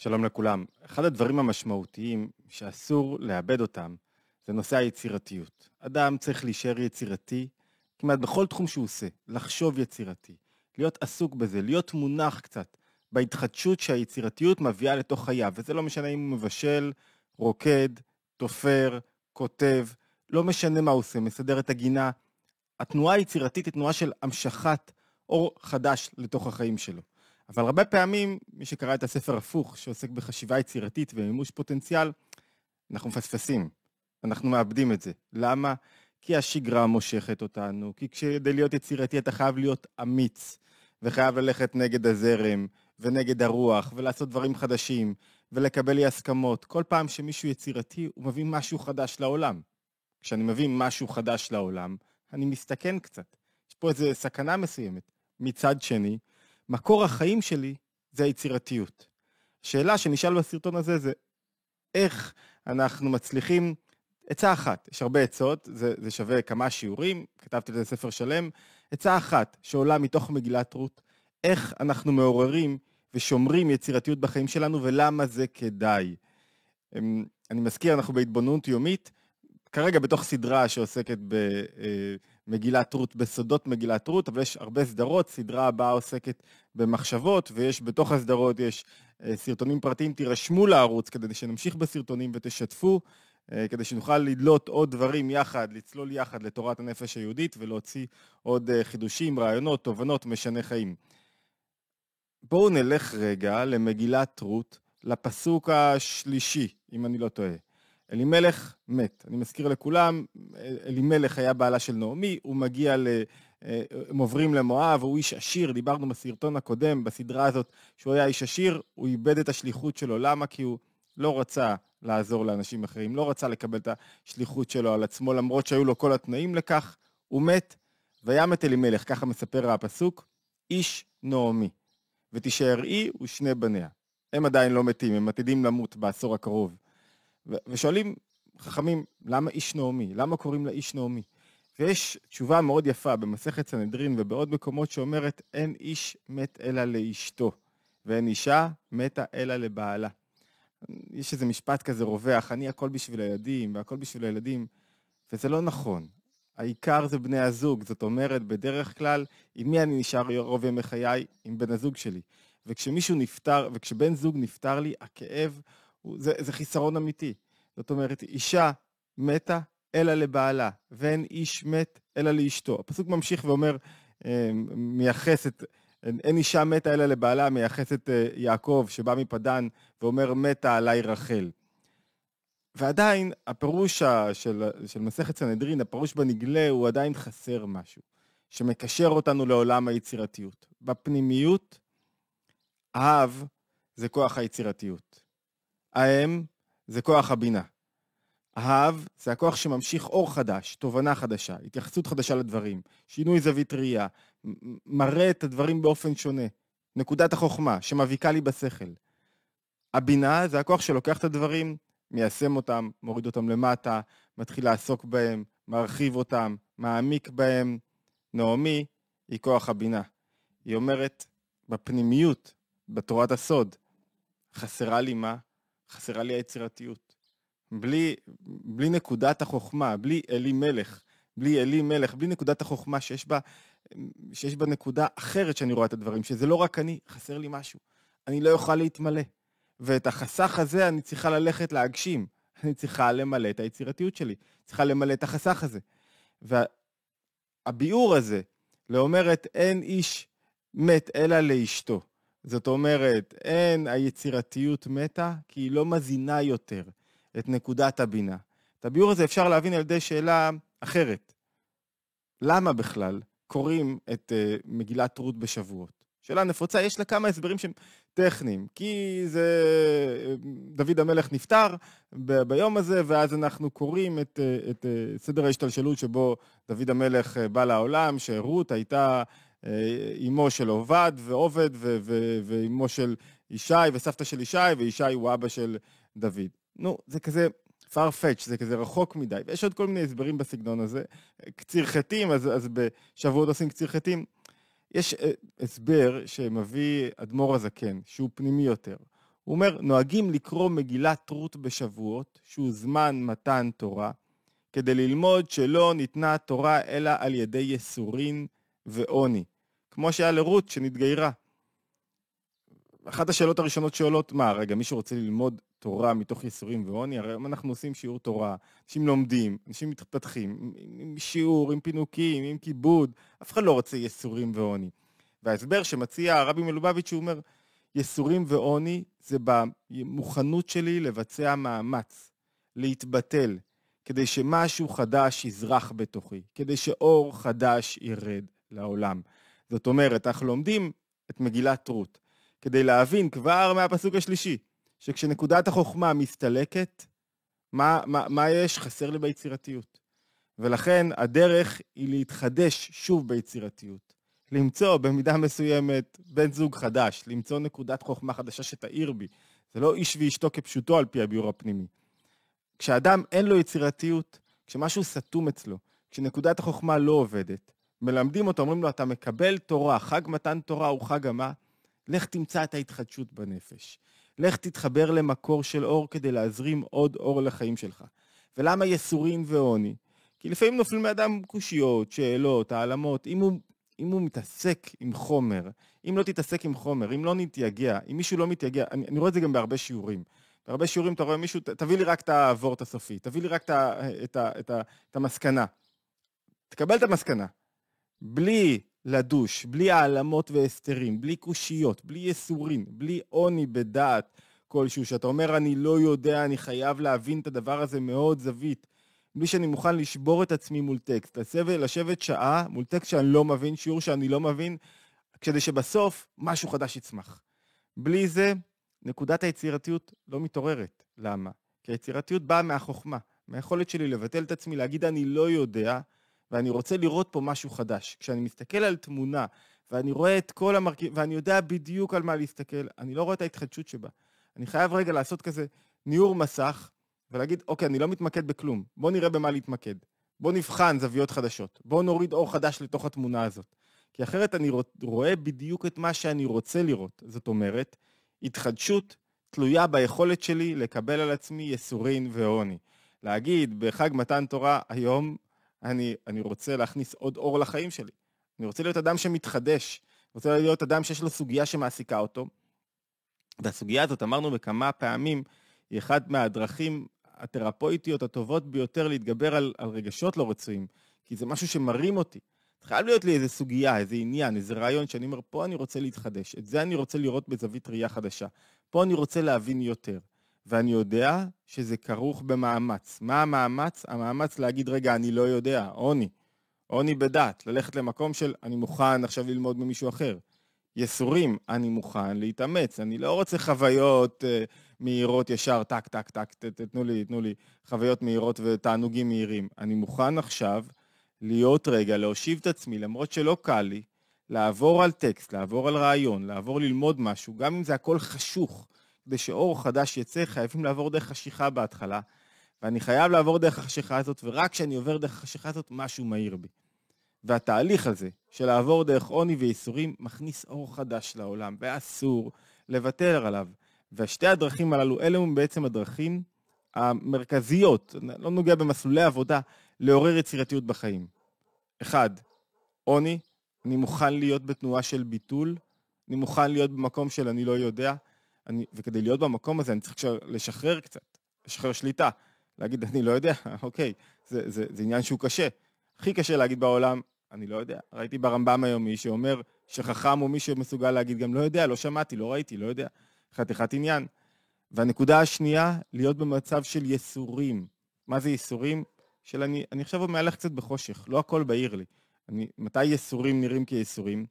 שלום לכולם. אחד הדברים המשמעותיים שאסור לאבד אותם זה נושא היצירתיות. אדם צריך להישאר יצירתי כמעט בכל תחום שהוא עושה, לחשוב יצירתי, להיות עסוק בזה, להיות מונח קצת בהתחדשות שהיצירתיות מביאה לתוך חייו, וזה לא משנה אם הוא מבשל, רוקד, תופר, כותב, לא משנה מה הוא עושה, מסדר את הגינה. התנועה היצירתית היא תנועה של המשכת אור חדש לתוך החיים שלו. אבל הרבה פעמים, מי שקרא את הספר הפוך, שעוסק בחשיבה יצירתית ומימוש פוטנציאל, אנחנו מפספסים, אנחנו מאבדים את זה. למה? כי השגרה מושכת אותנו, כי כדי להיות יצירתי אתה חייב להיות אמיץ, וחייב ללכת נגד הזרם, ונגד הרוח, ולעשות דברים חדשים, ולקבל אי הסכמות. כל פעם שמישהו יצירתי, הוא מביא משהו חדש לעולם. כשאני מביא משהו חדש לעולם, אני מסתכן קצת. יש פה איזו סכנה מסוימת. מצד שני, מקור החיים שלי זה היצירתיות. השאלה שנשאל בסרטון הזה זה איך אנחנו מצליחים, עצה אחת, יש הרבה עצות, זה, זה שווה כמה שיעורים, כתבתי לזה ספר שלם, עצה אחת שעולה מתוך מגילת רות, איך אנחנו מעוררים ושומרים יצירתיות בחיים שלנו ולמה זה כדאי. אמ, אני מזכיר, אנחנו בהתבוננות יומית, כרגע בתוך סדרה שעוסקת במגילת רות, בסודות מגילת רות, אבל יש הרבה סדרות, סדרה הבאה עוסקת במחשבות, ויש בתוך הסדרות, יש אה, סרטונים פרטיים, תירשמו לערוץ כדי שנמשיך בסרטונים ותשתפו, אה, כדי שנוכל לדלות עוד דברים יחד, לצלול יחד לתורת הנפש היהודית ולהוציא עוד אה, חידושים, רעיונות, תובנות, משנה חיים. בואו נלך רגע למגילת רות, לפסוק השלישי, אם אני לא טועה. אלימלך מת. אני מזכיר לכולם, אלימלך היה בעלה של נעמי, הוא מגיע ל... הם עוברים למואב, הוא איש עשיר, דיברנו בסרטון הקודם, בסדרה הזאת, שהוא היה איש עשיר, הוא איבד את השליחות שלו. למה? כי הוא לא רצה לעזור לאנשים אחרים, לא רצה לקבל את השליחות שלו על עצמו, למרות שהיו לו כל התנאים לכך, הוא מת, וים את אלימלך, ככה מספר הפסוק, איש נעמי, ותישאר אי ושני בניה. הם עדיין לא מתים, הם עתידים למות בעשור הקרוב. ושואלים חכמים, למה איש נעמי? למה קוראים לה איש נעמי? ויש תשובה מאוד יפה במסכת סנהדרין ובעוד מקומות שאומרת, אין איש מת אלא לאשתו, ואין אישה מתה אלא לבעלה. יש איזה משפט כזה רווח, אני הכל בשביל הילדים, והכל בשביל הילדים, וזה לא נכון. העיקר זה בני הזוג, זאת אומרת, בדרך כלל, עם מי אני נשאר רוב ימי חיי? עם בן הזוג שלי. וכשמישהו נפטר, וכשבן זוג נפטר לי, הכאב זה, זה חיסרון אמיתי. זאת אומרת, אישה מתה אלא לבעלה, ואין איש מת אלא לאשתו. הפסוק ממשיך ואומר, אה, מייחס את, אין אישה מתה אלא לבעלה, מייחס את אה, יעקב שבא מפדן ואומר מתה עליי רחל. ועדיין הפירוש של, של מסכת סנהדרין, הפירוש בנגלה, הוא עדיין חסר משהו, שמקשר אותנו לעולם היצירתיות. בפנימיות, אהב זה כוח היצירתיות. האם זה כוח הבינה. האב זה הכוח שממשיך אור חדש, תובנה חדשה, התייחסות חדשה לדברים, שינוי זווית ראייה, מראה את הדברים באופן שונה. נקודת החוכמה שמביקה לי בשכל. הבינה זה הכוח שלוקח את הדברים, מיישם אותם, מוריד אותם למטה, מתחיל לעסוק בהם, מרחיב אותם, מעמיק בהם. נעמי היא כוח הבינה. היא אומרת, בפנימיות, בתורת הסוד, חסרה לי מה? חסרה לי היצירתיות. בלי, בלי נקודת החוכמה, בלי אלי מלך, בלי אלי מלך, בלי נקודת החוכמה שיש בה, שיש בה נקודה אחרת שאני רואה את הדברים, שזה לא רק אני, חסר לי משהו. אני לא אוכל להתמלא. ואת החסך הזה אני צריכה ללכת להגשים. אני צריכה למלא את היצירתיות שלי, צריכה למלא את החסך הזה. והביאור הזה, לאומרת אין איש מת אלא לאשתו. זאת אומרת, אין היצירתיות מתה, כי היא לא מזינה יותר את נקודת הבינה. את הביאור הזה אפשר להבין על ידי שאלה אחרת. למה בכלל קוראים את uh, מגילת רות בשבועות? שאלה נפוצה, יש לה כמה הסברים שהם טכניים, כי זה... דוד המלך נפטר ב- ביום הזה, ואז אנחנו קוראים את, uh, את uh, סדר ההשתלשלות שבו דוד המלך בא לעולם, שרות הייתה אימו של עובד ועובד ואימו של ישי וסבתא של ישי וישי הוא אבא של דוד. נו, זה כזה farfetch, זה כזה רחוק מדי, ויש עוד כל מיני הסברים בסגנון הזה. קציר חטים, אז, אז בשבועות עושים קציר חטים. יש הסבר שמביא אדמו"ר הזקן, שהוא פנימי יותר. הוא אומר, נוהגים לקרוא מגילת רות בשבועות, שהוא זמן מתן תורה, כדי ללמוד שלא ניתנה תורה אלא על ידי יסורין ועוני, כמו שהיה לרות שנתגיירה. אחת השאלות הראשונות שעולות, מה, רגע, מישהו רוצה ללמוד תורה מתוך ייסורים ועוני? הרי היום אנחנו עושים שיעור תורה, אנשים לומדים, אנשים מתפתחים, עם, עם שיעור, עם פינוקים, עם כיבוד, אף אחד לא רוצה ייסורים ועוני. וההסבר שמציע הרבי מלובביץ', הוא אומר, ייסורים ועוני זה במוכנות שלי לבצע מאמץ, להתבטל, כדי שמשהו חדש יזרח בתוכי, כדי שאור חדש ירד לעולם. זאת אומרת, אנחנו לומדים את מגילת רות, כדי להבין כבר מהפסוק השלישי, שכשנקודת החוכמה מסתלקת, מה, מה, מה יש? חסר לי ביצירתיות. ולכן הדרך היא להתחדש שוב ביצירתיות. למצוא במידה מסוימת בן זוג חדש, למצוא נקודת חוכמה חדשה שתאיר בי. זה לא איש ואשתו כפשוטו על פי הביאור הפנימי. כשאדם אין לו יצירתיות, כשמשהו סתום אצלו, כשנקודת החוכמה לא עובדת, מלמדים אותו, אומרים לו, אתה מקבל תורה, חג מתן תורה הוא חג המה, לך תמצא את ההתחדשות בנפש. לך תתחבר למקור של אור כדי להזרים עוד אור לחיים שלך. ולמה יסורין ועוני? כי לפעמים נופלים מאדם קושיות, שאלות, העלמות. אם הוא, אם הוא מתעסק עם חומר, אם לא תתעסק עם חומר, אם לא נתייגע, אם מישהו לא מתייגע, אני, אני רואה את זה גם בהרבה שיעורים. בהרבה שיעורים אתה רואה מישהו, תביא לי רק את הוורט הסופי, תביא לי רק את, את, את, ה, את המסקנה. תקבל את המסקנה. בלי לדוש, בלי העלמות והסתרים, בלי קושיות, בלי יסורים, בלי עוני בדעת כלשהו, שאתה אומר, אני לא יודע, אני חייב להבין את הדבר הזה מאוד זווית, בלי שאני מוכן לשבור את עצמי מול טקסט, לשבת שעה מול טקסט שאני לא מבין, שיעור שאני לא מבין, כדי שבסוף משהו חדש יצמח. בלי זה, נקודת היצירתיות לא מתעוררת. למה? כי היצירתיות באה מהחוכמה, מהיכולת שלי לבטל את עצמי, להגיד אני לא יודע, ואני רוצה לראות פה משהו חדש. כשאני מסתכל על תמונה, ואני רואה את כל המרכיב, ואני יודע בדיוק על מה להסתכל, אני לא רואה את ההתחדשות שבה. אני חייב רגע לעשות כזה ניעור מסך, ולהגיד, אוקיי, אני לא מתמקד בכלום, בוא נראה במה להתמקד. בוא נבחן זוויות חדשות. בוא נוריד אור חדש לתוך התמונה הזאת. כי אחרת אני רואה בדיוק את מה שאני רוצה לראות. זאת אומרת, התחדשות תלויה ביכולת שלי לקבל על עצמי יסורין ועוני. להגיד בחג מתן תורה היום, אני, אני רוצה להכניס עוד אור לחיים שלי. אני רוצה להיות אדם שמתחדש. אני רוצה להיות אדם שיש לו סוגיה שמעסיקה אותו. והסוגיה הזאת, אמרנו בכמה פעמים, היא אחת מהדרכים התרפויטיות הטובות ביותר להתגבר על, על רגשות לא רצויים, כי זה משהו שמרים אותי. חייב להיות לי איזה סוגיה, איזה עניין, איזה רעיון שאני אומר, פה אני רוצה להתחדש, את זה אני רוצה לראות בזווית ראייה חדשה. פה אני רוצה להבין יותר. ואני יודע שזה כרוך במאמץ. מה המאמץ? המאמץ להגיד, רגע, אני לא יודע, עוני. עוני בדת, ללכת למקום של אני מוכן עכשיו ללמוד ממישהו אחר. יסורים, אני מוכן להתאמץ, אני לא רוצה חוויות uh, מהירות ישר, טק, טק, טק, תתנו לי, תנו לי חוויות מהירות ותענוגים מהירים. אני מוכן עכשיו להיות רגע, להושיב את עצמי, למרות שלא קל לי, לעבור על טקסט, לעבור על רעיון, לעבור ללמוד משהו, גם אם זה הכל חשוך, כדי שאור חדש יצא, חייבים לעבור דרך חשיכה בהתחלה, ואני חייב לעבור דרך החשיכה הזאת, ורק כשאני עובר דרך החשיכה הזאת, משהו מאיר בי. והתהליך הזה של לעבור דרך עוני וייסורים מכניס אור חדש לעולם, ואסור לוותר עליו. ושתי הדרכים הללו, אלה הם בעצם הדרכים המרכזיות, לא נוגע במסלולי עבודה, לעורר יצירתיות בחיים. אחד, עוני, אני מוכן להיות בתנועה של ביטול, אני מוכן להיות במקום של אני לא יודע, אני, וכדי להיות במקום הזה אני צריך לשחרר קצת, לשחרר שליטה, להגיד אני לא יודע, אוקיי, זה, זה, זה עניין שהוא קשה. הכי קשה להגיד בעולם, אני לא יודע. ראיתי ברמב"ם היום מי שאומר שחכם הוא מי שמסוגל להגיד גם לא יודע, לא שמעתי, לא ראיתי, לא יודע. חתיכת עניין. והנקודה השנייה, להיות במצב של יסורים. מה זה יסורים? של אני, אני עכשיו מהלך קצת בחושך, לא הכל בהיר לי. אני, מתי יסורים נראים כיסורים?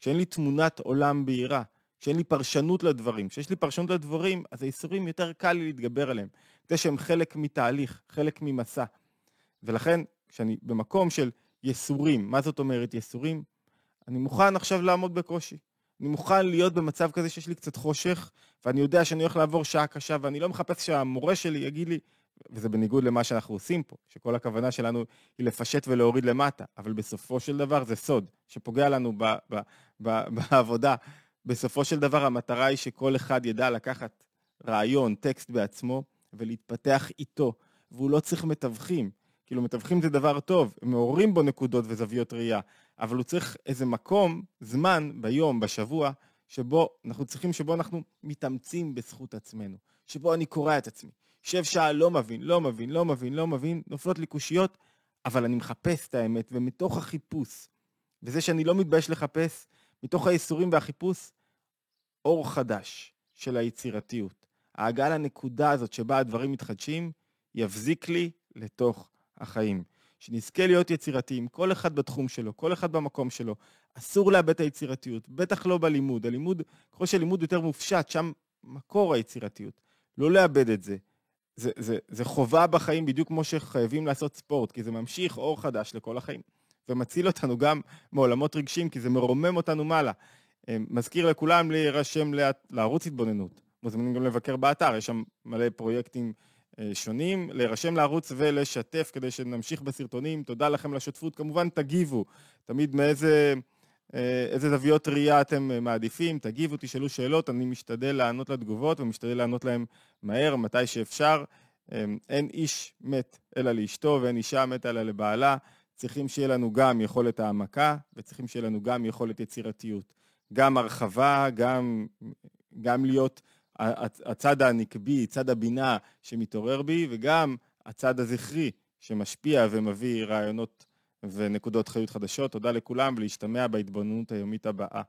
כשאין לי תמונת עולם בהירה, כשאין לי פרשנות לדברים. כשיש לי פרשנות לדברים, אז היסורים יותר קל לי להתגבר עליהם. כדי שהם חלק מתהליך, חלק ממסע. ולכן, כשאני במקום של יסורים, מה זאת אומרת יסורים? אני מוכן עכשיו לעמוד בקושי. אני מוכן להיות במצב כזה שיש לי קצת חושך, ואני יודע שאני הולך לעבור שעה קשה, ואני לא מחפש שהמורה שלי יגיד לי, וזה בניגוד למה שאנחנו עושים פה, שכל הכוונה שלנו היא לפשט ולהוריד למטה, אבל בסופו של דבר זה סוד שפוגע לנו ב, ב, ב, בעבודה. בסופו של דבר המטרה היא שכל אחד ידע לקחת רעיון, טקסט בעצמו, ולהתפתח איתו, והוא לא צריך מתווכים. כאילו, מתווכים זה דבר טוב, הם מעוררים בו נקודות וזוויות ראייה, אבל הוא צריך איזה מקום, זמן, ביום, בשבוע, שבו אנחנו צריכים, שבו אנחנו מתאמצים בזכות עצמנו, שבו אני קורא את עצמי. שב שעה, לא מבין, לא מבין, לא מבין, לא מבין, נופלות לי קושיות, אבל אני מחפש את האמת, ומתוך החיפוש, וזה שאני לא מתבייש לחפש, מתוך הייסורים והחיפוש, אור חדש של היצירתיות. ההגעה לנקודה הזאת שבה הדברים מתחדשים, יבזיק לי לתוך החיים. שנזכה להיות יצירתיים, כל אחד בתחום שלו, כל אחד במקום שלו. אסור לאבד את היצירתיות, בטח לא בלימוד. הלימוד, ככל שהלימוד יותר מופשט, שם מקור היצירתיות. לא לאבד את זה. זה, זה, זה חובה בחיים בדיוק כמו שחייבים לעשות ספורט, כי זה ממשיך אור חדש לכל החיים. ומציל אותנו גם מעולמות רגשיים, כי זה מרומם אותנו מעלה. אה, מזכיר לכולם להירשם לערוץ התבוננות. מוזמנים גם לבקר באתר, יש שם מלא פרויקטים אה, שונים, להירשם לערוץ ולשתף כדי שנמשיך בסרטונים. תודה לכם על השותפות. כמובן, תגיבו, תמיד מאיזה אה, איזה זוויות ראייה אתם מעדיפים, תגיבו, תשאלו שאלות, אני משתדל לענות לתגובות ומשתדל לענות להם מהר, מתי שאפשר. אין איש מת אלא לאשתו ואין אישה מתה אלא לבעלה. צריכים שיהיה לנו גם יכולת העמקה וצריכים שיהיה לנו גם יכולת יצירתיות. גם הרחבה, גם, גם להיות הצד הנקבי, צד הבינה שמתעורר בי, וגם הצד הזכרי שמשפיע ומביא רעיונות ונקודות חיות חדשות. תודה לכולם ולהשתמע בהתבוננות היומית הבאה.